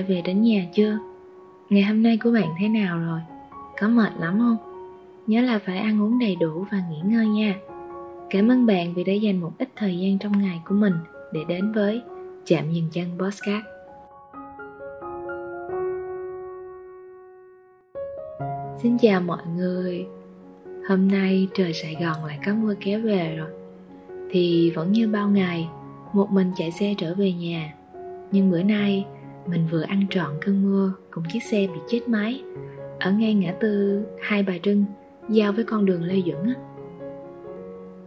đã về đến nhà chưa? Ngày hôm nay của bạn thế nào rồi? Có mệt lắm không? Nhớ là phải ăn uống đầy đủ và nghỉ ngơi nha. Cảm ơn bạn vì đã dành một ít thời gian trong ngày của mình để đến với Chạm Dừng Chân Postcard. Xin chào mọi người Hôm nay trời Sài Gòn lại có mưa kéo về rồi Thì vẫn như bao ngày, Một mình chạy xe trở về nhà Nhưng bữa nay mình vừa ăn trọn cơn mưa, Cùng chiếc xe bị chết máy. Ở ngay ngã tư Hai Bà Trưng, Giao với con đường Lê Duẩn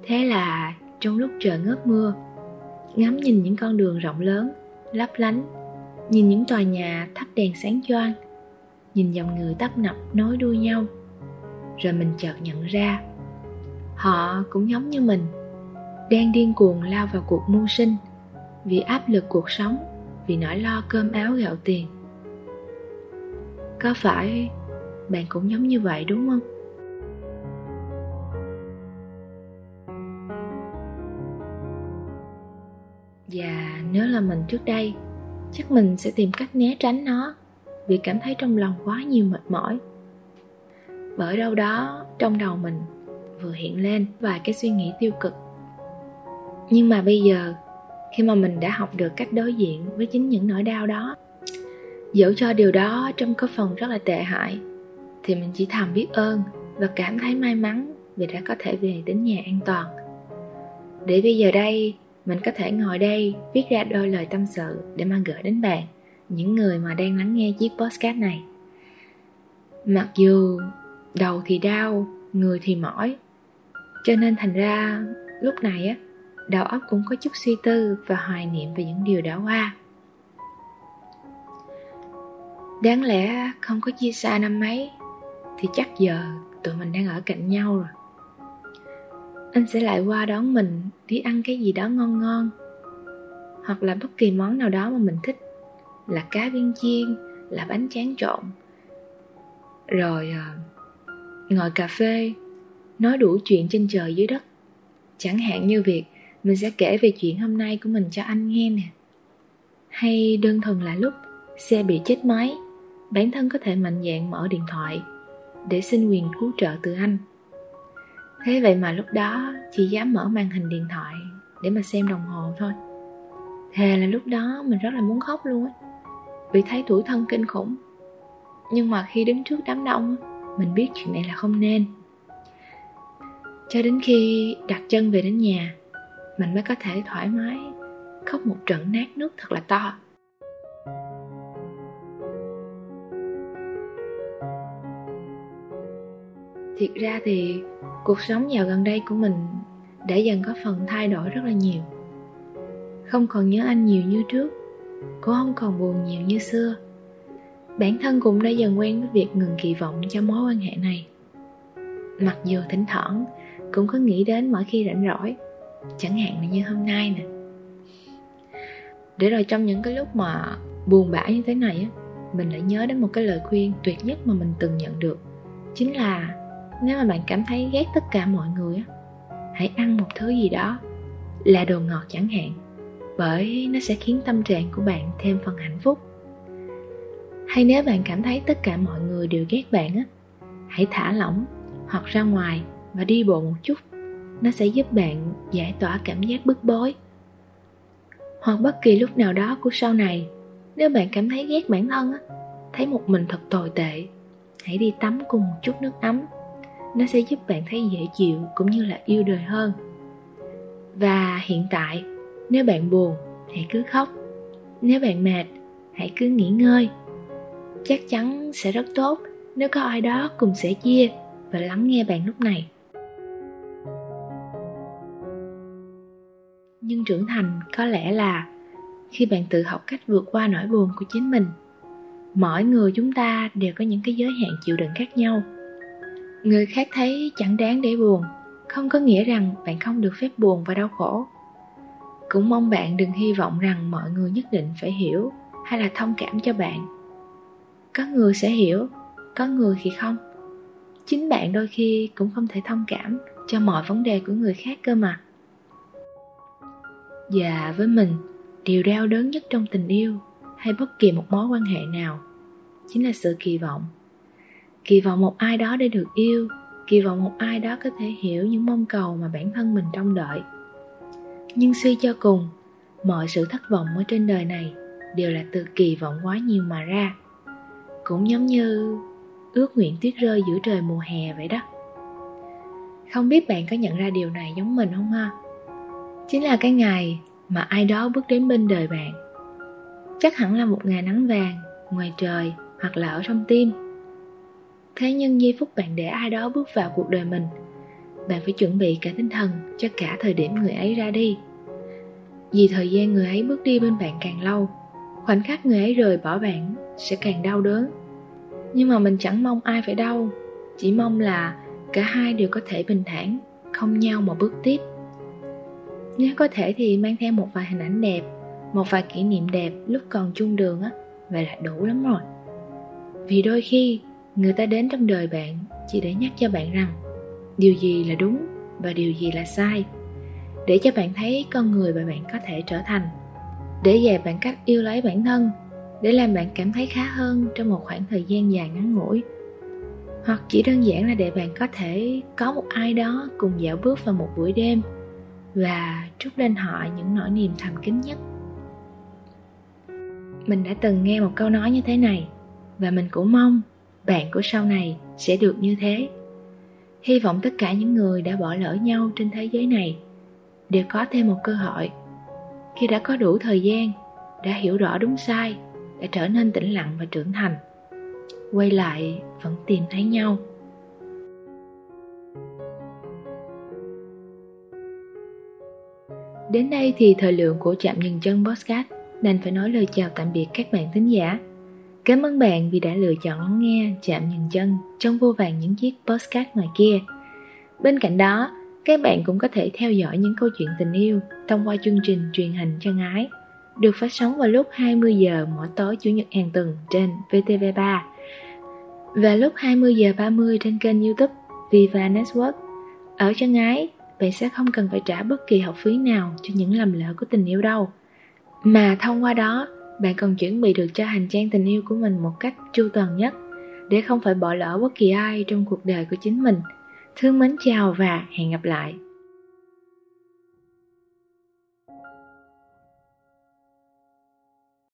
Thế là trong lúc trời ngớt mưa, Ngắm nhìn những con đường rộng lớn, Lấp lánh, Nhìn những tòa nhà thắp đèn sáng choang, nhìn dòng người tấp nập nối đuôi nhau. Rồi mình chợt nhận ra, họ cũng giống như mình, đang điên cuồng lao vào cuộc mưu sinh vì áp lực cuộc sống vì nỗi lo cơm áo gạo tiền. Có phải bạn cũng giống như vậy đúng không? Và nếu là mình trước đây, chắc mình sẽ tìm cách né tránh nó vì cảm thấy trong lòng quá nhiều mệt mỏi. Bởi đâu đó trong đầu mình vừa hiện lên vài cái suy nghĩ tiêu cực. Nhưng mà bây giờ khi mà mình đã học được cách đối diện với chính những nỗi đau đó. Dẫu cho điều đó trong có phần rất là tệ hại, thì mình chỉ thầm biết ơn và cảm thấy may mắn vì đã có thể về đến nhà an toàn. Để bây giờ đây, mình có thể ngồi đây viết ra đôi lời tâm sự để mà gửi đến bạn, những người mà đang lắng nghe chiếc podcast này. Mặc dù đầu thì đau, người thì mỏi, cho nên thành ra lúc này á đầu óc cũng có chút suy tư và hoài niệm về những điều đã qua. Đáng lẽ không có chia xa năm mấy thì chắc giờ tụi mình đang ở cạnh nhau rồi. Anh sẽ lại qua đón mình đi ăn cái gì đó ngon ngon, hoặc là bất kỳ món nào đó mà mình thích, là cá viên chiên, là bánh tráng trộn. Rồi ờ, ngồi cà phê, nói đủ chuyện trên trời dưới đất. Chẳng hạn như việc mình sẽ kể về chuyện hôm nay của mình cho anh nghe nè. Hay đơn thuần là lúc xe bị chết máy, bản thân có thể mạnh dạn mở điện thoại để xin quyền cứu trợ từ anh. Thế vậy mà lúc đó chỉ dám mở màn hình điện thoại để mà xem đồng hồ thôi. Thề là lúc đó mình rất là muốn khóc luôn á, vì thấy tuổi thân kinh khủng. Nhưng mà khi đứng trước đám đông mình biết chuyện này là không nên. Cho đến khi đặt chân về đến nhà mình mới có thể thoải mái, khóc một trận nát nước thật là to. Thiệt ra thì cuộc sống dạo gần đây của mình đã dần có phần thay đổi rất là nhiều. Không còn nhớ anh nhiều như trước, cũng không còn buồn nhiều như xưa. Bản thân cũng đã dần quen với việc ngừng kỳ vọng cho mối quan hệ này. Mặc dù thỉnh thoảng cũng có nghĩ đến mỗi khi rảnh rỗi chẳng hạn là như hôm nay nè. Để rồi trong những cái lúc mà buồn bã như thế này á, mình lại nhớ đến một cái lời khuyên tuyệt nhất mà mình từng nhận được. Chính là nếu mà bạn cảm thấy ghét tất cả mọi người á, hãy ăn một thứ gì đó là đồ ngọt chẳng hạn, bởi nó sẽ khiến tâm trạng của bạn thêm phần hạnh phúc. Hay nếu bạn cảm thấy tất cả mọi người đều ghét bạn á, hãy thả lỏng hoặc ra ngoài và đi bộ một chút nó sẽ giúp bạn giải tỏa cảm giác bức bối. Hoặc bất kỳ lúc nào đó của sau này, nếu bạn cảm thấy ghét bản thân thấy một mình thật tồi tệ, hãy đi tắm cùng một chút nước ấm. Nó sẽ giúp bạn thấy dễ chịu cũng như là yêu đời hơn. Và hiện tại, nếu bạn buồn, hãy cứ khóc. Nếu bạn mệt, hãy cứ nghỉ ngơi. Chắc chắn sẽ rất tốt nếu có ai đó cùng sẻ chia và lắng nghe bạn lúc này. Nhưng trưởng thành có lẽ là khi bạn tự học cách vượt qua nỗi buồn của chính mình, mỗi người chúng ta đều có những cái giới hạn chịu đựng khác nhau. Người khác thấy chẳng đáng để buồn, không có nghĩa rằng bạn không được phép buồn và đau khổ. Cũng mong bạn đừng hy vọng rằng mọi người nhất định phải hiểu hay là thông cảm cho bạn. Có người sẽ hiểu, có người thì không. Chính bạn đôi khi cũng không thể thông cảm cho mọi vấn đề của người khác cơ mà và với mình điều đau đớn nhất trong tình yêu hay bất kỳ một mối quan hệ nào, chính là sự kỳ vọng. Kỳ vọng một ai đó để được yêu, kỳ vọng một ai đó có thể hiểu những mong cầu mà bản thân mình trông đợi. Nhưng suy cho cùng, mọi sự thất vọng ở trên đời này đều là từ kỳ vọng quá nhiều mà ra, cũng giống như ước nguyện tuyết rơi giữa trời mùa hè vậy đó. Không biết bạn có nhận ra điều này giống mình không ha? Chính là cái ngày mà ai đó bước đến bên đời bạn. Chắc hẳn là một ngày nắng vàng, ngoài trời hoặc là ở trong tim. Thế nhưng giây phút bạn để ai đó bước vào cuộc đời mình, bạn phải chuẩn bị cả tinh thần cho cả thời điểm người ấy ra đi. Vì thời gian người ấy bước đi bên bạn càng lâu, khoảnh khắc người ấy rời bỏ bạn sẽ càng đau đớn. Nhưng mà mình chẳng mong ai phải đau, chỉ mong là cả hai đều có thể bình thản, không nhau mà bước tiếp nếu có thể thì mang theo một vài hình ảnh đẹp, một vài kỷ niệm đẹp lúc còn chung đường á, vậy là đủ lắm rồi. Vì đôi khi, người ta đến trong đời bạn chỉ để nhắc cho bạn rằng, điều gì là đúng và điều gì là sai? Để cho bạn thấy con người mà bạn có thể trở thành. Để dạy bạn cách yêu lấy bản thân, để làm bạn cảm thấy khá hơn trong một khoảng thời gian dài ngắn ngủi. Hoặc chỉ đơn giản là để bạn có thể có một ai đó cùng dạo bước vào một buổi đêm và trút lên họ những nỗi niềm thầm kín nhất. Mình đã từng nghe một câu nói như thế này, và mình cũng mong bạn của sau này sẽ được như thế. Hy vọng tất cả những người đã bỏ lỡ nhau trên thế giới này đều có thêm một cơ hội. Khi đã có đủ thời gian, đã hiểu rõ đúng sai, đã trở nên tĩnh lặng và trưởng thành, quay lại vẫn tìm thấy nhau. Đến đây thì thời lượng của chạm dừng chân podcast đành phải nói lời chào tạm biệt các bạn thính giả. Cảm ơn bạn vì đã lựa chọn lắng nghe chạm dừng chân trong vô vàng những chiếc podcast ngoài kia. Bên cạnh đó các bạn cũng có thể theo dõi những câu chuyện tình yêu thông qua chương trình truyền hình chân ái được phát sóng vào lúc 20 giờ mỗi tối chủ nhật hàng tuần trên VTV3 và lúc 20 giờ 30 trên kênh YouTube Viva Network. Ở chân ái, bạn sẽ không cần phải trả bất kỳ học phí nào cho những lầm lỡ của tình yêu đâu. Mà thông qua đó, bạn còn chuẩn bị được cho hành trang tình yêu của mình một cách chu toàn nhất để không phải bỏ lỡ bất kỳ ai trong cuộc đời của chính mình. Thương mến chào và hẹn gặp lại.